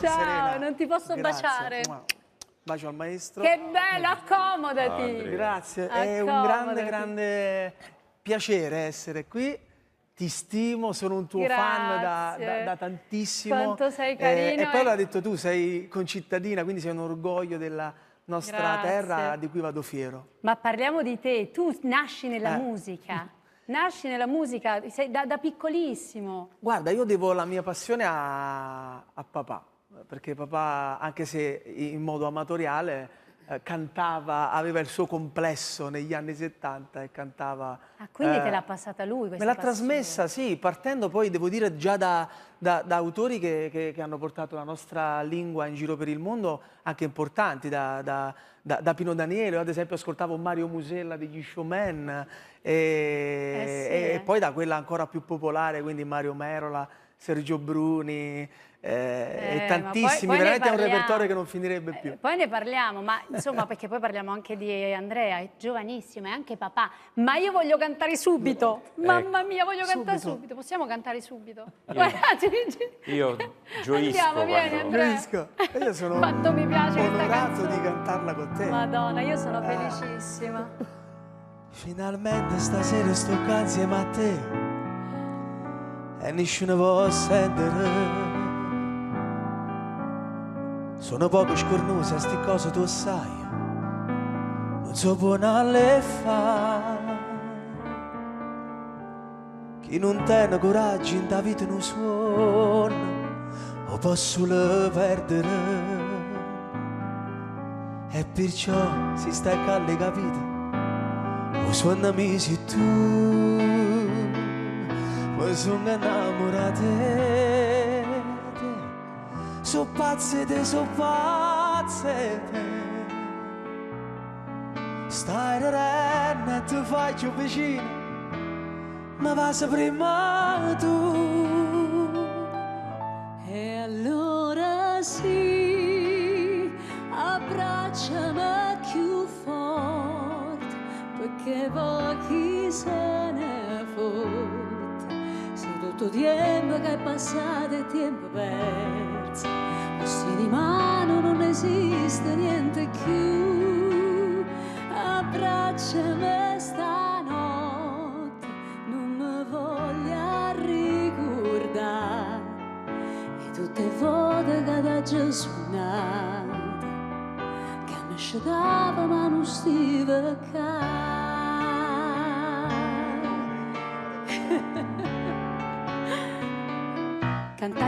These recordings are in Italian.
Ciao, Serena, non ti posso grazie. baciare. Bacio al maestro. Che bello, accomodati. Andrea. Grazie, è un grande, Accomodati. grande piacere essere qui. Ti stimo, sono un tuo fan da, Grazie. da- da tantissimo. Quanto sei Eh, carino e poi l'ha detto tu, sei concittadina, quindi sei un orgoglio della nostra Grazie. terra di cui vado fiero. Ma parliamo di te, tu nasci nella Eh. musica, nasci nella musica sei da, da piccolissimo. Guarda, io devo la mia passione a, a papà, perché papà, anche se in modo amatoriale, eh, cantava, aveva il suo complesso negli anni 70 e cantava... Ah, quindi eh, te l'ha passata lui questa Me l'ha passione. trasmessa, sì, partendo poi, devo dire, già da, da- da autori che, che- che hanno portato la nostra lingua in giro per il mondo, anche importanti, da, da- Pino Daniele, ad esempio ascoltavo Mario Musella degli Showman, e, Eh sì, e- e eh. poi da quella ancora più popolare, quindi Mario Merola, Sergio Bruni, eh, Eh, e ma tantissimi, poi- poi veramente è un repertorio che non finirebbe più. Eh, poi ne parliamo, ma insomma, perché poi parliamo anche di Andrea, è giovanissimo, è anche papà. Ma io voglio cantare subito. Mamma mia, voglio cantare Subito. subito. Possiamo cantare subito? Gigi. Io gioisco Andiamo, vieni, quando- Andrea. Gioisco. E io sono Quanto mi piace questa onorato di cantarla con te. Madonna, io sono felicissima. Finalmente stasera sto insieme a te e nessuno può sentire. Sono poco scornosa, sti cose tu sai, non so buona fa. Chi non tiene coraggio in da vita non suona, o posso le perdere. E perciò si sta a calle capito. O suonami se tu mi sono innamorato So pazze te, so pazze te. Stai renna e ti faccio vicino Ma passa prima tu. E allora sì, abbracciami più forte, perché pochi se ne fotte. Se tutto tempo che è passato è tempo perso, così di mano non esiste niente più. Abbracciami stanotte, non mi voglia ricordare e tutte le volte che da Gesù nato che mi scetava ma non stiva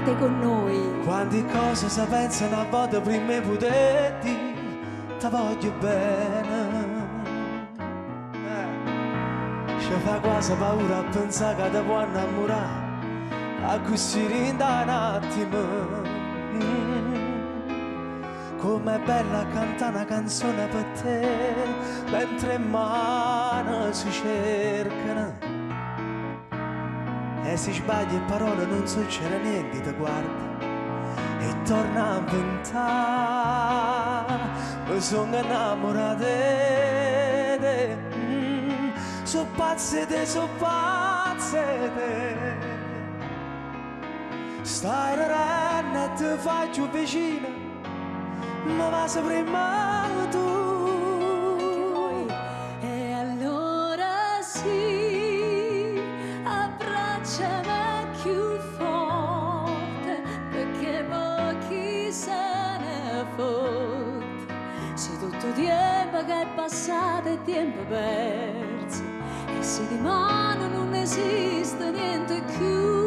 Cantate con noi. Quante cose si pensano a volte prima di poter dire Ti voglio bene. Eh, Ci fa quasi paura a pensare che ti può innamorare. A così rinda un attimo. Mm. Com'è bella cantare una canzone per te Mentre mani si cercano e se sbagli e parole non succede niente, ti guarda e torna a inventare. Mi sono innamorato di te, mm, so pazze te, so pazze te. Stai renna e ti faccio vicino, ma va prima tu. È tempo perso, e se di mano non esiste niente più,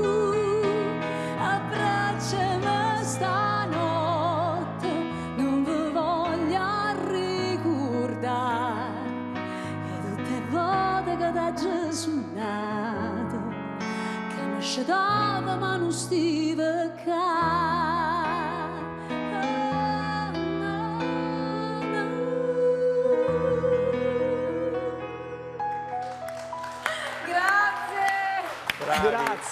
abbracciami stanotte, non vi voglio ricordare. E tutte le volte che da Gesù nato, che mi scetava ma non stiva Grazie.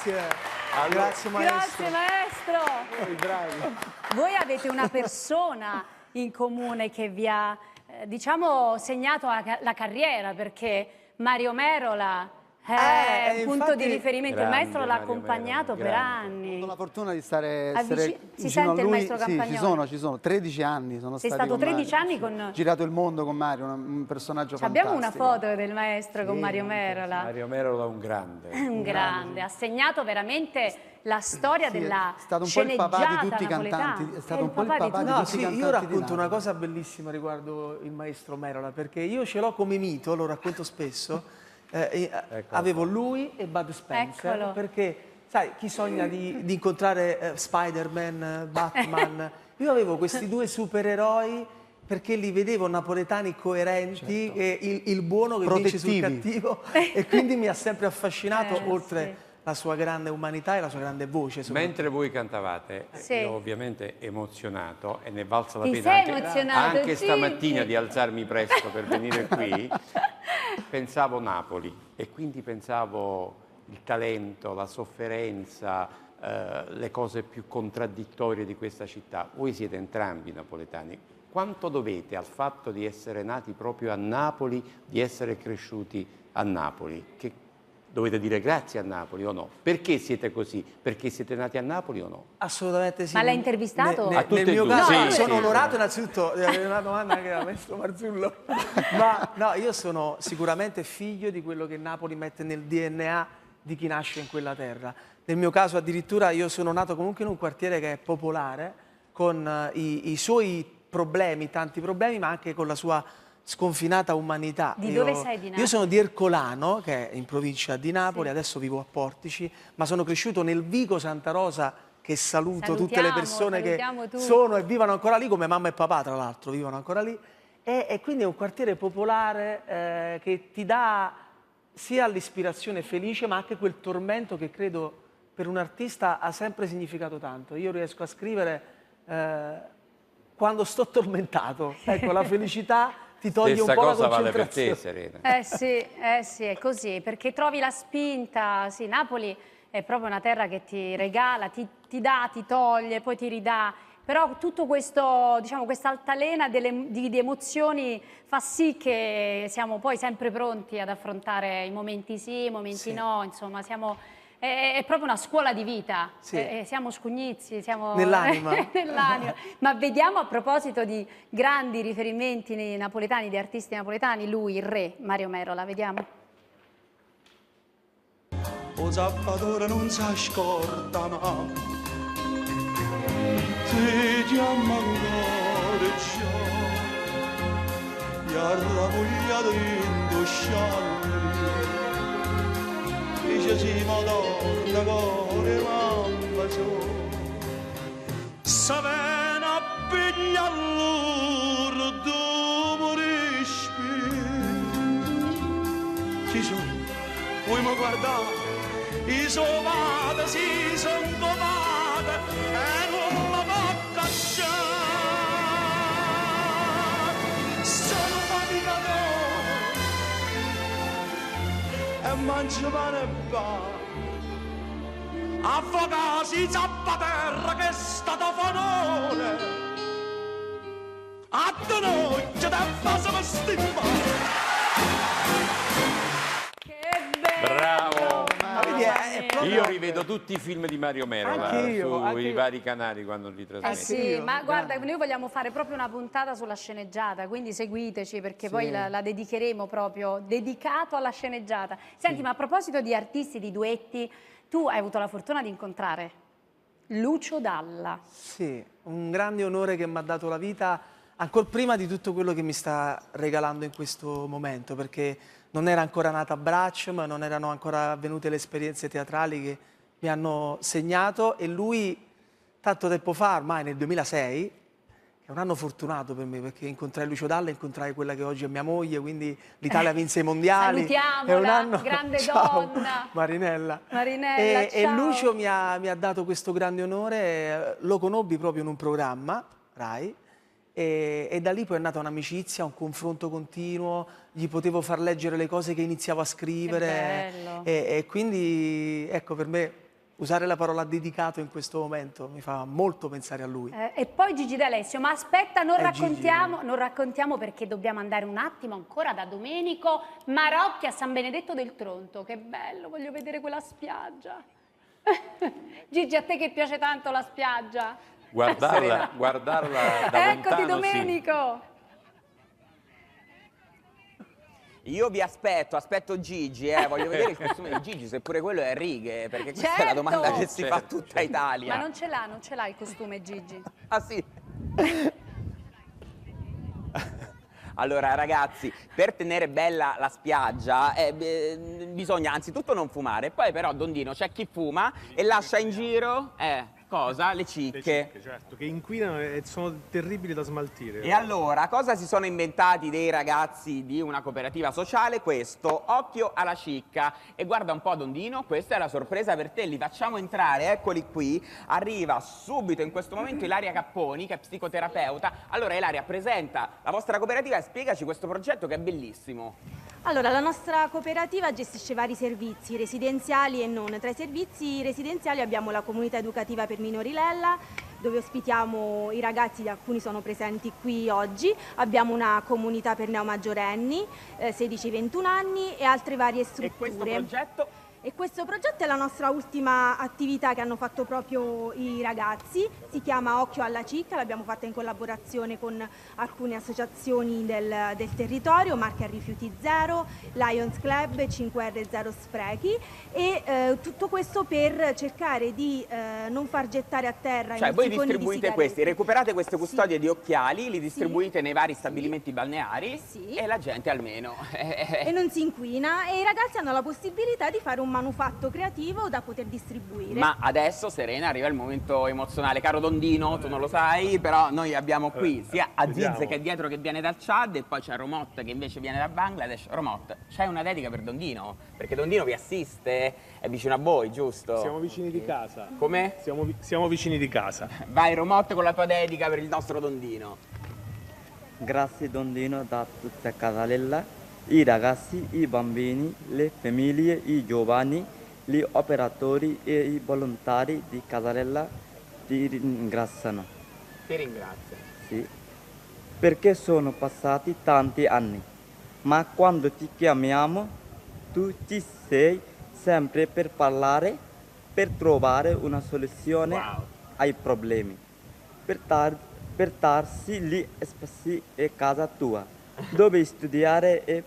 Grazie, Allora- grazie maestro. Grazie maestro. Voi bravi. Voi avete una persona in comune che vi ha, eh, diciamo, segnato la, la carriera, perché Mario Merola Eh, Eh, un punto di infatti- riferimento. il Grande maestro l'ha Mario accompagnato Melo, per grande. Ho anni. avuto la fortuna di stare Avvici- essere si vicino sente a il lui. maestro Sì, ci Campagnolo? sono, ci sono. 13 anni sono Sei stati stato con 13 Mario. anni con- Ho girato il mondo con Mario, un, un personaggio Abbiamo una fantastico. foto del maestro con Sì, Mario anche, Merola. Mario Merola è un grande. Un grande, ha segnato veramente la storia Sì, della è stato un po' il papà di sceneggiata tutti i napoletana. cantanti, è stato È un po' il papà di tutti. No, sì, i io cantanti di racconto una cosa bellissima riguardo il maestro Merola, perché io ce l'ho come mito, lo racconto spesso. Eh, eh, avevo lui e Bud Spencer, Eccolo. perché sai, chi sogna di, di incontrare eh, Spider-Man, eh, Batman? Io avevo questi due supereroi perché li vedevo napoletani coerenti, e il, il buono che vince sul cattivo, e quindi mi ha sempre affascinato, Eh, oltre sì. la sua grande umanità e la sua grande voce. Mentre voi cantavate, Sì. io ovviamente emozionato e ne è valsa la Ti pena sei anche, emozionato, anche sì, stamattina sì. di alzarmi presto per venire qui, pensavo Napoli e quindi pensavo il talento, la sofferenza, eh, le cose più contraddittorie di questa città. Voi siete entrambi napoletani. Quanto dovete al fatto di essere nati proprio a Napoli, di essere cresciuti a Napoli? Che dovete dire grazie a Napoli o no? Perché siete così? Perché siete nati a Napoli o no? Assolutamente sì. Ma l'hai Nel- intervistato? nel- A tutte nel mio due, caso sì, sono sì. onorato innanzitutto di avere una domanda anche da maestro Marzullo. Ma no, io sono sicuramente figlio di quello che Napoli mette nel DNA di chi nasce in quella terra. Nel mio caso addirittura io sono nato comunque in un quartiere che è popolare, con eh, i, i suoi problemi, tanti problemi, ma anche con la sua sconfinata umanità. Di Io- dove sei di Napoli? Io sono di Ercolano, che è in provincia di Napoli, adesso vivo a Portici, ma sono cresciuto nel Vico Santa Rosa, che saluto tutte le Salutiamo, persone che salutiamo tutti. sono e vivono ancora lì, come mamma e papà tra l'altro, vivono ancora lì. E, e quindi è un quartiere popolare eh, che ti dà sia l'ispirazione felice, ma anche quel tormento che credo per un artista ha sempre significato tanto. Io riesco a scrivere eh, quando sto tormentato. Ecco, la felicità ti toglie Stessa un po' la cosa vale per concentrazione. te, Serena. Eh sì, eh sì, è così, perché trovi la spinta, sì, Napoli è proprio una terra che ti regala, ti, ti dà, ti toglie, poi ti ridà, però tutto questo, diciamo, questa altalena delle- di, di emozioni fa sì che siamo poi sempre pronti ad affrontare i momenti sì, i momenti Sì. no, insomma, siamo... È, è proprio una scuola di vita, Sì. Eh, eh, siamo scugnizi, siamo Nell'anima. nell'anima. Ma vediamo a proposito di grandi riferimenti napoletani, di artisti napoletani, lui, il re Mario Merola, vediamo. O zappatore non si scorda mai Se ti ammancare già E alla voglia di indosciare Si madonna cuore mamma so Savena piglia all'uro tu morisci Ci sono Vuoi mi guardare? I sovate si son dovate e non la può cacciare. Mangio pane e pane. Affogasi zappaterra che è stato fanone. A te noi ci da tutti i film di Mario Merola Anche io, sui vari canali quando li Eh trasmette. sì, io, ma guarda, noi vogliamo fare proprio una puntata sulla sceneggiata, quindi seguiteci perché poi la, la dedicheremo proprio, dedicato alla sceneggiata. Senti, ma a proposito di artisti, di duetti, tu hai avuto la fortuna di incontrare Lucio Dalla. Sì, un grande onore che mi ha dato la vita, ancora prima di tutto quello che mi sta regalando in questo momento, perché non era ancora nata Braccium, non erano ancora avvenute le esperienze teatrali che mi hanno segnato e lui tanto tempo fa, ormai nel 2006, che è un anno fortunato per me perché incontrai Lucio Dalla, incontrai quella che oggi è mia moglie, quindi l'Italia vinse i mondiali. Salutiamola, È un anno... grande Ciao, donna. Marinella. Marinella, e, e. Lucio mi ha, mi ha dato questo grande onore, eh, lo conobbi proprio in un programma, Rai, e, e da lì poi è nata un'amicizia, un confronto continuo, gli potevo far leggere le cose che iniziavo a scrivere bello. e, e quindi ecco per me usare la parola dedicato in questo momento mi fa molto pensare a lui. Eh, e poi Gigi D'Alessio, ma aspetta, non Eh, raccontiamo, non raccontiamo perché dobbiamo andare un attimo ancora da Domenico Marocchi a San Benedetto del Tronto. Che bello, voglio vedere quella spiaggia. Gigi, a te che piace tanto la spiaggia? Guardarla, guardarla da Eccoti lontano, sì. Domenico. Io vi aspetto, aspetto Gigi, eh, voglio vedere il costume di Gigi, se pure quello è a righe, perché questa è la Certo. domanda che si fa a Certo, tutta certo. Italia. Ma non ce l'ha, non ce l'ha il costume Gigi. Ah sì. Allora ragazzi, per tenere bella la spiaggia eh, bisogna anzitutto non fumare, poi però Dondino c'è chi fuma e lascia in giro, eh, cosa? Le Le cicche. cicche, certo, che inquinano e sono terribili da smaltire. E allora, cosa si sono inventati dei ragazzi di una cooperativa sociale? Questo, occhio alla cicca. E guarda un po' Dondino, questa è la sorpresa per te, li facciamo entrare, eccoli qui. Arriva subito in questo momento Ilaria Capponi, che è psicoterapeuta. Allora Ilaria, presenta la vostra cooperativa e spiegaci questo progetto che è bellissimo. Allora, la nostra cooperativa gestisce vari servizi residenziali e non. Tra i servizi residenziali abbiamo la comunità educativa per minori Lella, dove ospitiamo i ragazzi, alcuni sono presenti qui oggi. Abbiamo una comunità per neomaggiorenni, eh, 16-21 anni e altre varie E questo strutture. progetto? E questo progetto è la nostra ultima attività che hanno fatto proprio i ragazzi, si chiama Occhio alla Cicca, l'abbiamo fatta in collaborazione con alcune associazioni del, del territorio, Marche a Rifiuti Zero, Lions Club, 5R Zero Sprechi e eh, tutto questo per cercare di eh, non far gettare a terra i Cioè voi mozziconi di distribuite sigarette. questi, recuperate queste Sì. custodie di occhiali, li Sì. distribuite nei vari stabilimenti balneari Sì. e la gente almeno... e non si inquina e i ragazzi hanno la possibilità di fare un manufatto creativo da poter distribuire. Ma adesso, Serena, arriva il momento emozionale. Caro Dondino, tu non lo sai, però noi abbiamo qui sia Aziz che è dietro che viene dal Chad e poi c'è Romot che invece viene da Bangladesh. Romot, c'hai una dedica per Dondino? Perché Dondino vi assiste, è vicino a voi, giusto? Siamo vicini di casa. Come? Siamo, vi- siamo vicini di casa. Vai Romot con la tua dedica per il nostro Dondino. Grazie Dondino da tutta Casarella, i ragazzi, i bambini, le famiglie, i giovani, gli operatori e i volontari di Casarella ti ringraziano. Ti ringrazio. Sì, perché sono passati tanti anni, ma quando ti chiamiamo tu ci sei sempre per parlare, per trovare una soluzione Wow. ai problemi, per, dar- per darsi gli spazi e casa tua, dove studiare e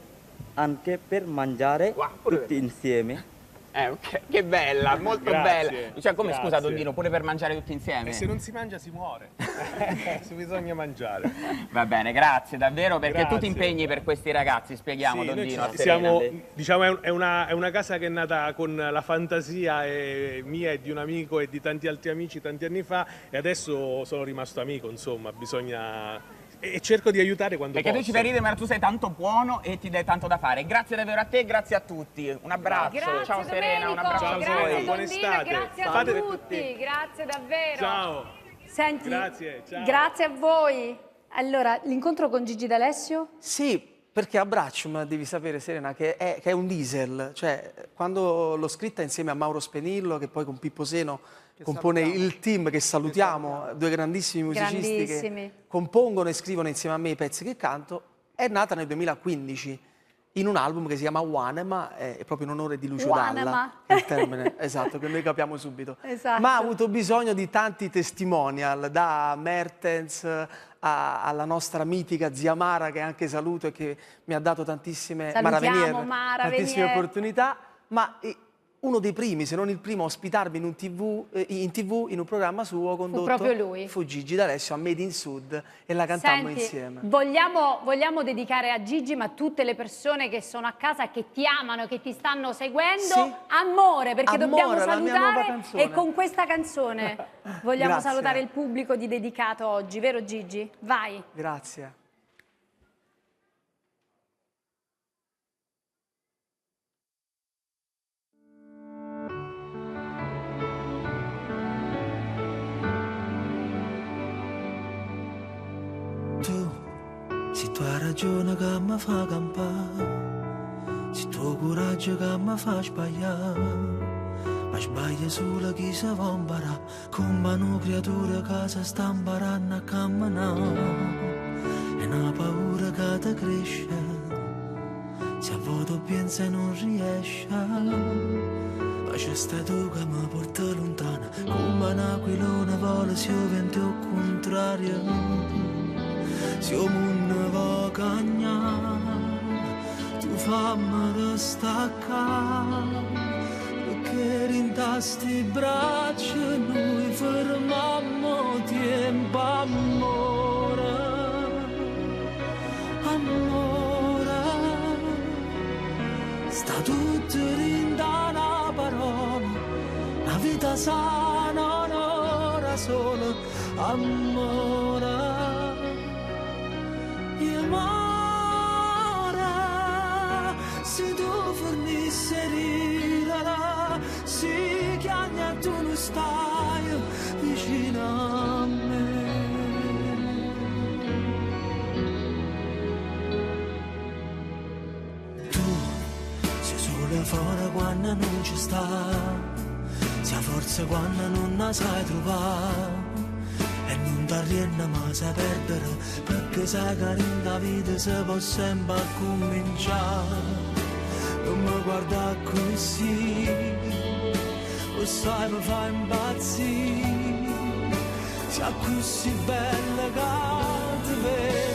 anche per mangiare Wow, tutti insieme. Eh, che bella, molto Grazie, bella. Cioè, come scusa grazie. Dondino, pure per mangiare tutti insieme? E se non si mangia si muore. se bisogna mangiare. Va bene, grazie davvero perché tu ti Grazie. impegni per questi ragazzi, spieghiamo Sì, Dondino. siamo, diciamo, è un- è una, è una casa che è nata con la fantasia e- mia e di un amico e di tanti altri amici tanti anni fa e adesso sono rimasto amico, insomma, bisogna... E, cerco di aiutare quando Perché tu posso. ci fai ridere, ma tu sei tanto buono e ti dai tanto da fare. Grazie davvero a te e grazie a tutti. Un abbraccio. Grazie Ciao Serena, un Domenico, abbraccio a Ciao, voi. grazie buona Dondina, estate. grazie a Fate- tutti, grazie davvero. Ciao. Senti, Grazie, ciao. grazie a voi. Allora, l'incontro con Gigi D'Alessio? Sì, perché Abbraccium devi sapere, Serena, che è, che è un diesel. Cioè, quando l'ho scritta insieme a Mauro Spenillo, che poi con Pippo Seno compone salutiamo. il team che salutiamo, due grandissimi musicisti Grandissimi. che compongono e scrivono insieme a me i pezzi che canto, è nata nel 2015 in un album che si chiama Wanema, è è proprio in onore di Lucio Wanema. Dalla, il termine esatto, che noi capiamo subito. Esatto. Ma ha avuto bisogno di tanti testimonial, da Mertens a- alla nostra mitica zia Mara, che anche saluto e che mi ha dato tantissime, Salutiamo Venier, Mara tantissime Venier. opportunità, ma eh, uno dei primi, se non il primo, a ospitarmi in, un TV, eh, in TV in un programma suo condotto proprio lui. fu Gigi D'Alessio a Made in Sud e la cantammo Senti, insieme. Vogliamo, vogliamo dedicare a Gigi, ma a tutte le persone che sono a casa, che ti amano, che ti stanno seguendo, Sì. amore, perché Amore, dobbiamo salutare e con questa canzone vogliamo Grazie. salutare il pubblico di dedicato oggi, vero Gigi? Vai. Grazie. Tu, se tua ragione che mi fa campare, se tuo coraggio che mi fa sbagliare, ma Sbaglia solo chi se va imparare, come una creatura che si sta imparando a camminare. È una paura che ti cresce, se a volte pensa e non riesce. Ma c'è stato che mi porta lontana, come un aquilone vuole se io vento contrario. Siamo un va cagnare, tu fammi destaccare, perché rintasti braccia noi fermammo tempo amore, amore, sta tutto rinda una parola, la vita sana un'ora sola, amore. Stai vicino a me. Tu sei solo fuori quando non ci sta, sei forza quando non la sai trovare. E non ti arriva mai a perdere Perché sai che la vita si può sempre cominciare Non mi guarda così Lo sai mi fa impazzire. Sei così bella che ti vedo